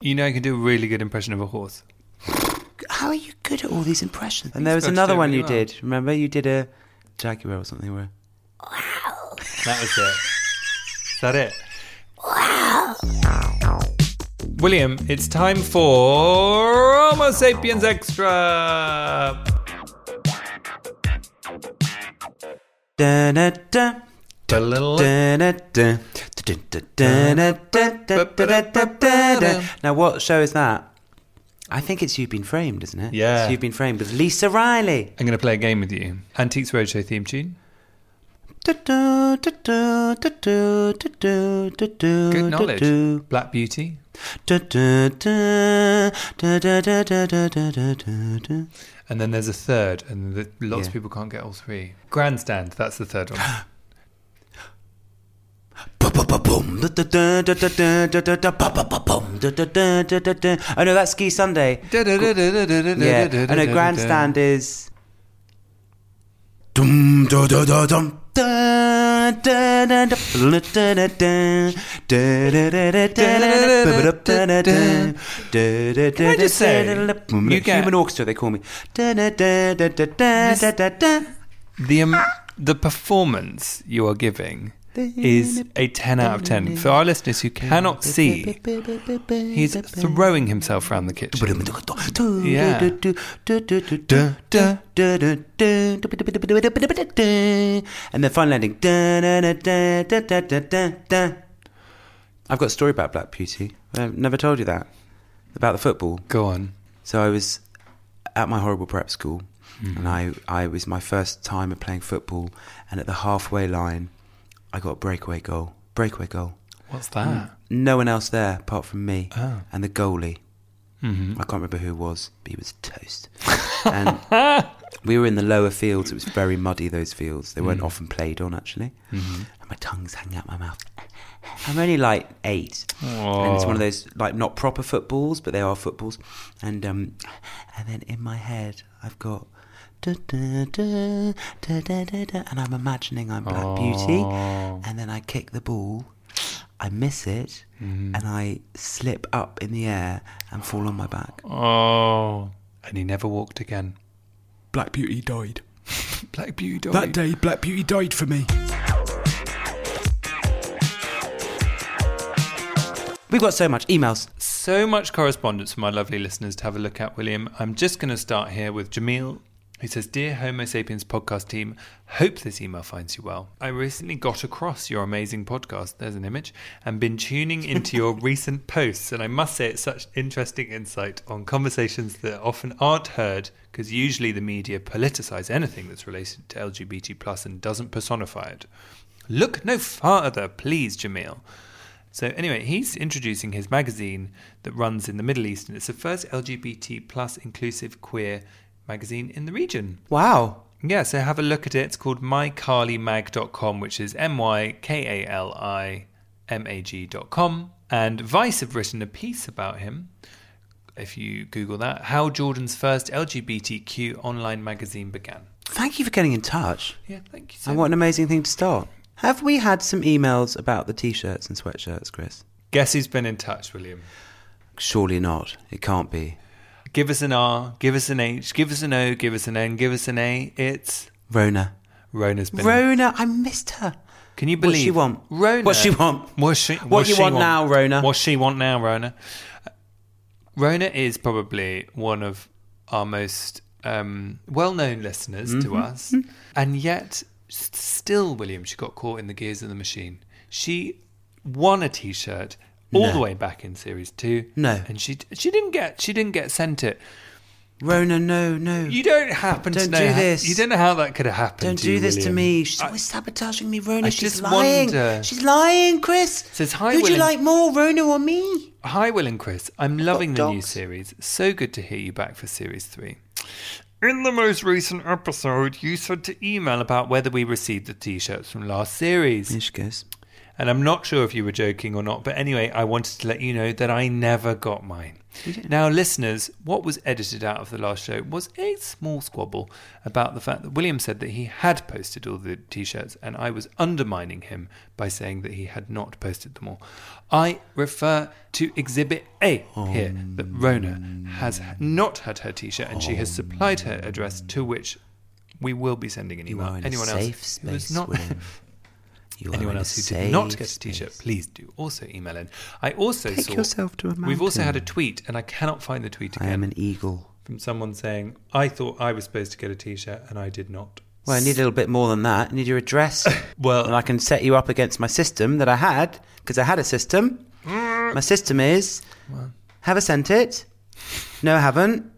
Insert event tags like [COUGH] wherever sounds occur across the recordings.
You know, I can do a really good impression of a horse. How are you good at all these impressions? And there was supposed to another do one really you well. did. Remember, you did a jaguar or something. Where Wow. That was it. [LAUGHS] Is that it? Wow. William, it's time for Homo Sapiens Extra. Da, da, da, A little. da, da, da, now, what show is that? I think it's You've Been Framed, isn't it? Yeah. It's You've Been Framed with Lisa Riley. I'm going to play a game with you. Antiques Roadshow theme tune. Good knowledge. Black Beauty. And then there's a third, and the, lots yeah. of people can't get all three. Grandstand, that's the third one. Oh no, that's Ski Sunday. Yeah, and a grandstand is. Can I just say, you get- human orchestra? They call me. The, um, the performance you are giving is a 10 out of 10. For our listeners who cannot see, he's throwing himself around the kitchen. Yeah. And then final ending. I've got a story about Black Beauty. I've never told you that. About the football. Go on. So I was at my horrible prep school, hmm. and I, I was my first time of playing football, and at the halfway line, I got a breakaway goal. Breakaway goal. What's that? No one else there apart from me Oh. and the goalie. hmm I can't remember who it was, but he was toast. and [LAUGHS] we were in the lower fields. It was very muddy. Those fields. They weren't Mm. often played on actually. Mhm. And my tongue's hanging out my mouth. I'm only like eight, and it's one of those like not proper footballs, but they are footballs. And um, and then in my head, I've got. Da, da, da, da, da, da, da, and I'm imagining I'm Black Beauty, Oh. and then I kick the ball, I miss it, Mhm. and I slip up in the air and fall on my back. Oh. And he never walked again. Black Beauty died. [LAUGHS] Black Beauty died. That day, Black Beauty died for me. We've got so much emails. So much correspondence from our lovely listeners to have a look at, William. I'm just going to start here with Jamil, who says Dear Homo Sapiens podcast team, hope this email finds you well. I recently got across your amazing podcast, there's an image, and been tuning into your [LAUGHS] recent posts. And I must say, it's such interesting insight on conversations that often aren't heard because usually the media politicize anything that's related to LGBT plus and doesn't personify it. Look no farther, please, Jamil. So anyway, he's introducing his magazine that runs in the Middle East, and it's the first LGBT plus inclusive queer magazine in the region. Wow. Yeah, so have a look at it. It's called mykalimag.com, which is M Y K A L I M A G.com. And Vice have written a piece about him. If you Google that, how Jordan's first LGBTQ online magazine began. Thank you for getting in touch. Yeah, thank you so And what an amazing thing to start. Have we had some emails about the t-shirts and sweatshirts, Chris? Guess who's been in touch, William? Surely not. It can't be. Give us an R, give us an H, give us an O, give us an N, give us an A. It's Rona. Rona's been. Rona, I missed her. Can you believe What she want? Rona? What she want? What she? What you she want now, Rona? What she want now, Rona? Rona is probably one of our most um, well-known listeners to Mm-hmm. us, and yet still, William, she got caught in the gears of the machine. She won a T-shirt all No. the way back in series two. No. and she she didn't get she didn't get sent it. Rona, no, no. You don't happen to Don't know do how- this. you don't know how that could have happened. Don't to do you, this to me. She's I- always sabotaging me, Rona. I She's just lying. wonder- She's lying, Chris. Says, "Hi, Who'd you like more, Rona or me? Hi, Will and Chris. I'm loving the new series. So good to hear you back for series three. In the most recent episode, you said to email about whether we received the t shirts from last series. Here she goes. And I'm not sure if you were joking or not, but anyway, I wanted to let you know that I never got mine. Now, listeners, what was edited out of the last show was a small squabble about the fact that William said that he had posted all the t shirts, and I was undermining him by saying that he had not posted them all. I refer to Exhibit A here that Rona has not had her t shirt, and she has supplied her address to which we will be sending an email. are in a Anyone safe else space, not. [LAUGHS] You Anyone else who did not get a T-shirt, space. please do also email in. I also Take saw yourself to a We've also had a tweet, and I cannot find the tweet again. I am an eagle. from someone saying I thought I was supposed to get a T-shirt and I did not. Well, I need a little bit more than that. I need your address. [LAUGHS] Well- and I can set you up against my system that I had because I had a system. my system is: have I sent it? No, I haven't.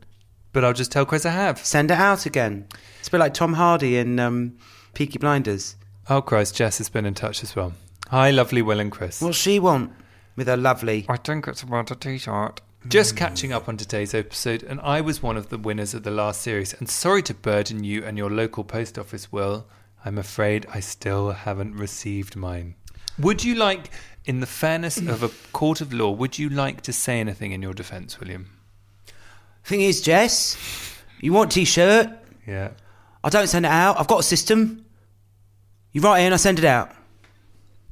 But I'll just tell Chris I have. Send it out again. It's a bit like Tom Hardy in um, Peaky Blinders. Oh Christ, Jess has been in touch as well. Hi, lovely Will and Chris. What's she want with her lovely? I think it's about a T-shirt. Just hmm. catching up on today's episode, and I was one of the winners of the last series. And sorry to burden you and your local post office, Will. I'm afraid I still haven't received mine. Would you like, in the fairness [CLEARS THROAT] of a court of law, would you like to say anything in your defence, William? Thing is, Jess, you want T-shirt? Yeah. I don't send it out. I've got a system. You write in, I send it out.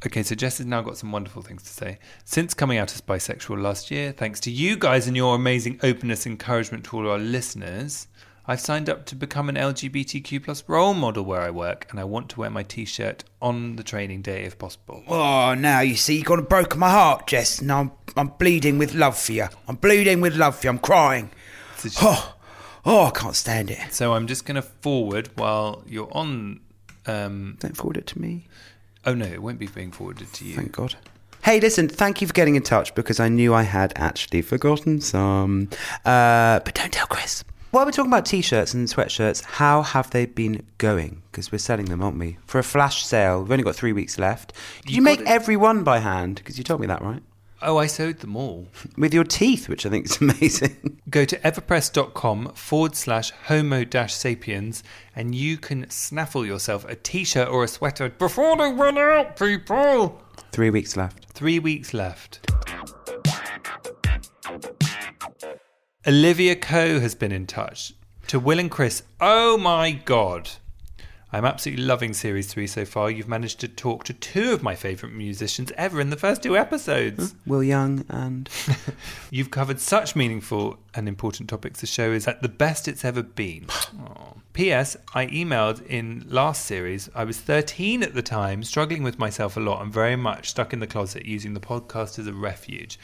Okay, so Jess has now got some wonderful things to say. Since coming out as bisexual last year, thanks to you guys and your amazing openness and encouragement to all our listeners, I've signed up to become an LGBTQ plus role model where I work, and I want to wear my T-shirt on the training day if possible. Oh, now you see, you've got to broken my heart, Jess. Now I'm, I'm bleeding with love for you. I'm bleeding with love for you. I'm crying. So, Oh, oh, I can't stand it. so I'm just going to forward while you're on. Um, Don't forward it to me. oh no, it won't be being forwarded to you. Thank God. Hey, listen, thank you for getting in touch because I knew I had actually forgotten some. Uh, but don't tell Chris. While we're talking about t shirts and sweatshirts, how have they been going? Because we're selling them, aren't we? For a flash sale, we've only got three weeks left. Did you, You make it- every one by hand? Because you told me that, right? Oh, I sewed them all. [LAUGHS] With your teeth, which I think is [LAUGHS] amazing. Go to everpress.com forward slash homo dash sapiens and you can snaffle yourself a t shirt or a sweater before they run out, people. three weeks left. Three weeks left. Olivia Coe has been in touch. To Will and Chris, oh my god. I'm absolutely loving series three so far. You've managed to talk to two of my favourite musicians ever in the first two episodes. Hmm. Will Young and. [LAUGHS] You've covered such meaningful and important topics. The show is at the best it's ever been. [GASPS] P.S. I emailed in last series. I was 13 at the time, struggling with myself a lot and very much stuck in the closet using the podcast as a refuge.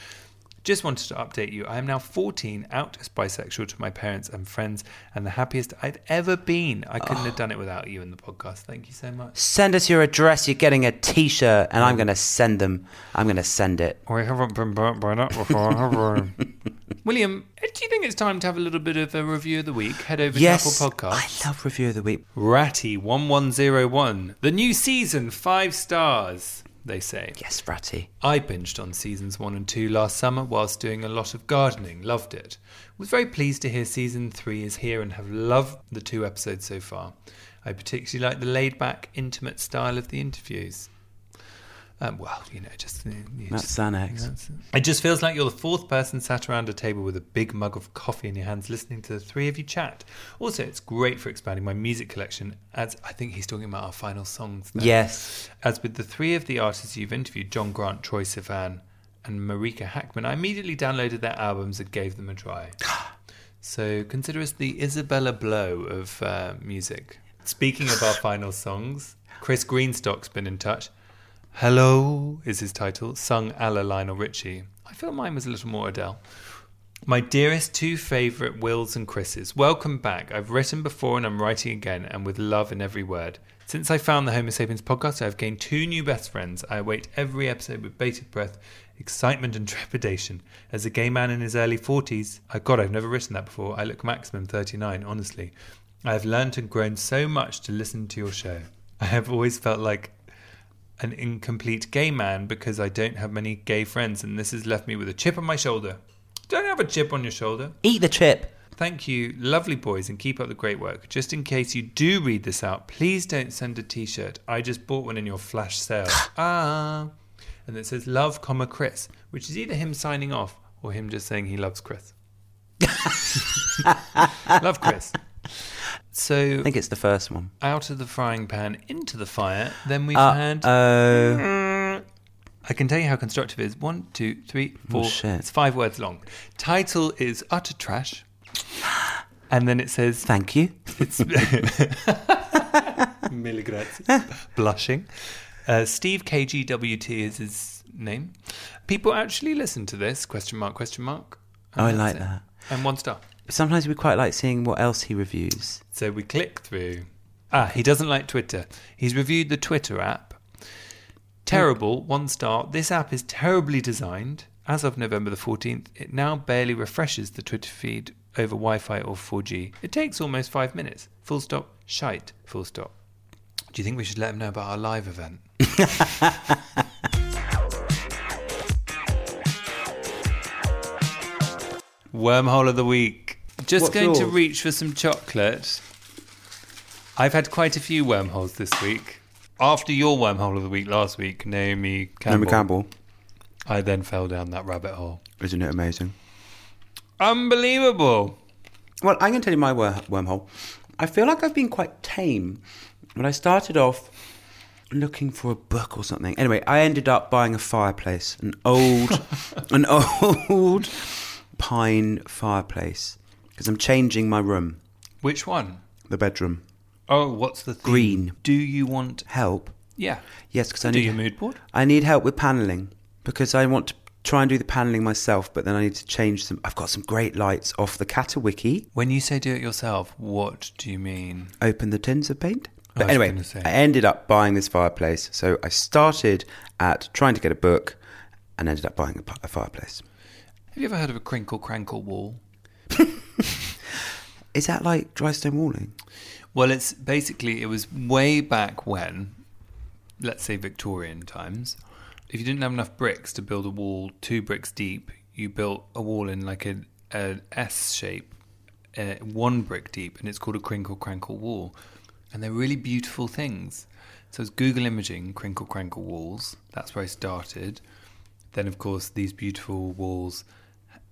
Just wanted to update you. I am now 14, out as bisexual to my parents and friends, and the happiest I've ever been. I couldn't have done it without you in the podcast. Thank you so much. Send us your address. You're getting a t shirt, and I'm oh. going to send them. I'm going to send it. We haven't been burnt by that before, have I? [LAUGHS] William, do you think it's time to have a little bit of a review of the week? Head over Yes. to Apple I love Review of the Week. Ratty1101. The new season, five stars, they say. Yes, Ratty. I binged on seasons one and two last summer whilst doing a lot of gardening. Loved it. Was very pleased to hear season three is here and have loved the two episodes so far. I particularly like the laid back, intimate style of the interviews. Um, well, you know, just. you That's just- Xanax. that's- It just feels like you're the fourth person sat around a table with a big mug of coffee in your hands listening to the three of you chat. Also, it's great for expanding my music collection, as I think he's talking about our final songs. there. Yes. As with the three of the artists you've interviewed, John Grant, Troye Sivan, and Marika Hackman, I immediately downloaded their albums and gave them a try. [GASPS] so consider us the Isabella Blow of uh, music. Speaking of our final songs, Chris Greenstock's been in touch. Hello is his title, sung a la Lionel Richie. I feel mine was a little more Adele. My dearest two favourite Wills and Chris's, welcome back. I've written before and I'm writing again, and with love in every word. Since I found the Homo sapiens podcast, I have gained two new best friends. I await every episode with bated breath, excitement, and [LAUGHS] trepidation. As a gay man in his early 40s, I God, I've never written that before. I look maximum 39, honestly. I have learned and grown so much to listen to your show. I have always felt like an incomplete gay man because I don't have many gay friends, and this has left me with a chip on my shoulder. Don't have a chip on your shoulder. Eat the chip. Thank you, lovely boys, and keep up the great work. Just in case you do read this out, please don't send a t shirt. I just bought one in your flash sale. [SIGHS] ah. And it says love, comma, Chris, which is either him signing off or him just saying he loves Chris. [LAUGHS] love Chris. So I think it's the first one. out of the frying pan into the fire, then we've Uh had oh. I can tell you how constructive it is. One, two, three, four. shit. It's five words long. Title is utter trash. And then it says Thank you. it's [LAUGHS] Mille grazie. Blushing. Uh, Steve KGWT is his name. People actually listen to this? Question mark? Question mark? Oh, I like it. that. And one star. Sometimes we quite like seeing what else he reviews. So we click through. Ah, he doesn't like Twitter. He's reviewed the Twitter app. Terrible, one star. This app is terribly designed. As of November the 14th, it now barely refreshes the Twitter feed over Wi Fi or 4G. It takes almost five minutes. Full stop. Shite. Full stop. Do you think we should let him know about our live event? [LAUGHS] Wormhole of the week. Just What's going to reach for some chocolate. I've had quite a few wormholes this week. After your wormhole of the week last week, Naomi Campbell, Naomi Campbell. I then fell down that rabbit hole. Isn't it amazing? Unbelievable. Well, I'm going to tell you my wor- wormhole. I feel like I've been quite tame. When I started off looking for a book or something. Anyway, I ended up buying a fireplace, an old, [LAUGHS] an old pine fireplace, because I'm changing my room, Which one? the bedroom. Oh, what's the theme? Green. Do you want? Help? Yeah. Yes, because I Do need your mood board? I need help with paneling because I want to try and do the paneling myself, but then I need to change some. I've got some great lights off the Catawiki. When you say do it yourself, what do you mean? open the tins of paint. But was anyway, gonna say. I ended up buying this fireplace. So I started at trying to get a book and ended up buying a, pi- a fireplace. Have you ever heard of a crinkle crankle wall? [LAUGHS] [LAUGHS] Is that like dry stone walling? Well, it's basically it was way back when, let's say Victorian times. If you didn't have enough bricks to build a wall two bricks deep, you built a wall in like a, a S shape, uh, one brick deep, and it's called a crinkle crankle wall. And they're really beautiful things. So it's Google imaging crinkle crankle walls. That's where I started. Then, of course, these beautiful walls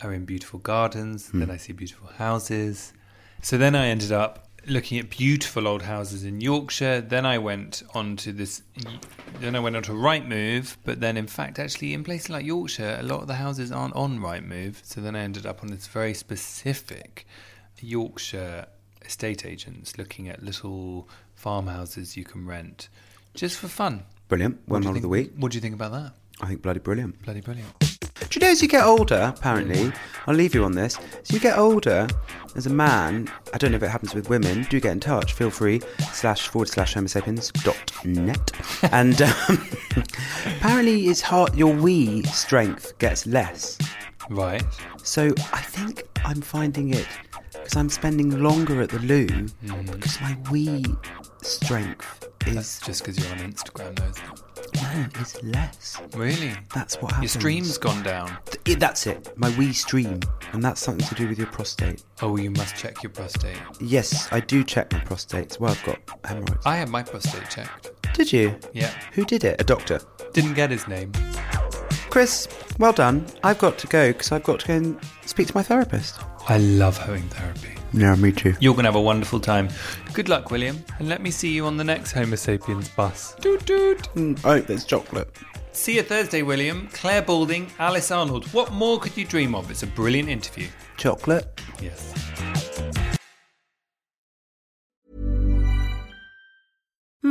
are in beautiful gardens. Then hmm. I see beautiful houses. So then I ended up looking at beautiful old houses in Yorkshire. Then I went on to this. Then I went on to Rightmove. But then, in fact, actually, in places like Yorkshire, a lot of the houses aren't on Rightmove. So then I ended up on this very specific Yorkshire estate agents looking at little farmhouses you can rent just for fun. Brilliant. Do you of the week. What do you think about that? I think bloody brilliant. Bloody brilliant. Do you know as you get older, apparently, I'll leave you on this. As you get older, as a man, I don't know if it happens with women, do get in touch. Feel free, slash forward slash homo sapiens dot net. [LAUGHS] And um, [LAUGHS] apparently, it's hard, your wee strength gets less. Right. So I think I'm finding it because I'm spending longer at the loo because my wee strength That's is just because you're on Instagram, though. Isn't is less. Really? That's what happened. Your stream's gone down. Th- that's it. My wee stream, and that's something to do with your prostate. Oh, you must check your prostate. Yes, I do check my prostate. Well, I've got hemorrhoids. I had my prostate checked. Did you? Yeah. Who did it? A doctor. Didn't get his name. Chris, well done. I've got to go because I've got to go and speak to my therapist. I love having therapy. Yeah, me too. You're going to have a wonderful time. Good luck, William. And let me see you on the next Homo sapiens bus. Doot doot. Mm, I hope there's chocolate. See you Thursday, William. Clare Balding, Alice Arnold. What more could you dream of? It's a brilliant interview. Chocolate? Yes.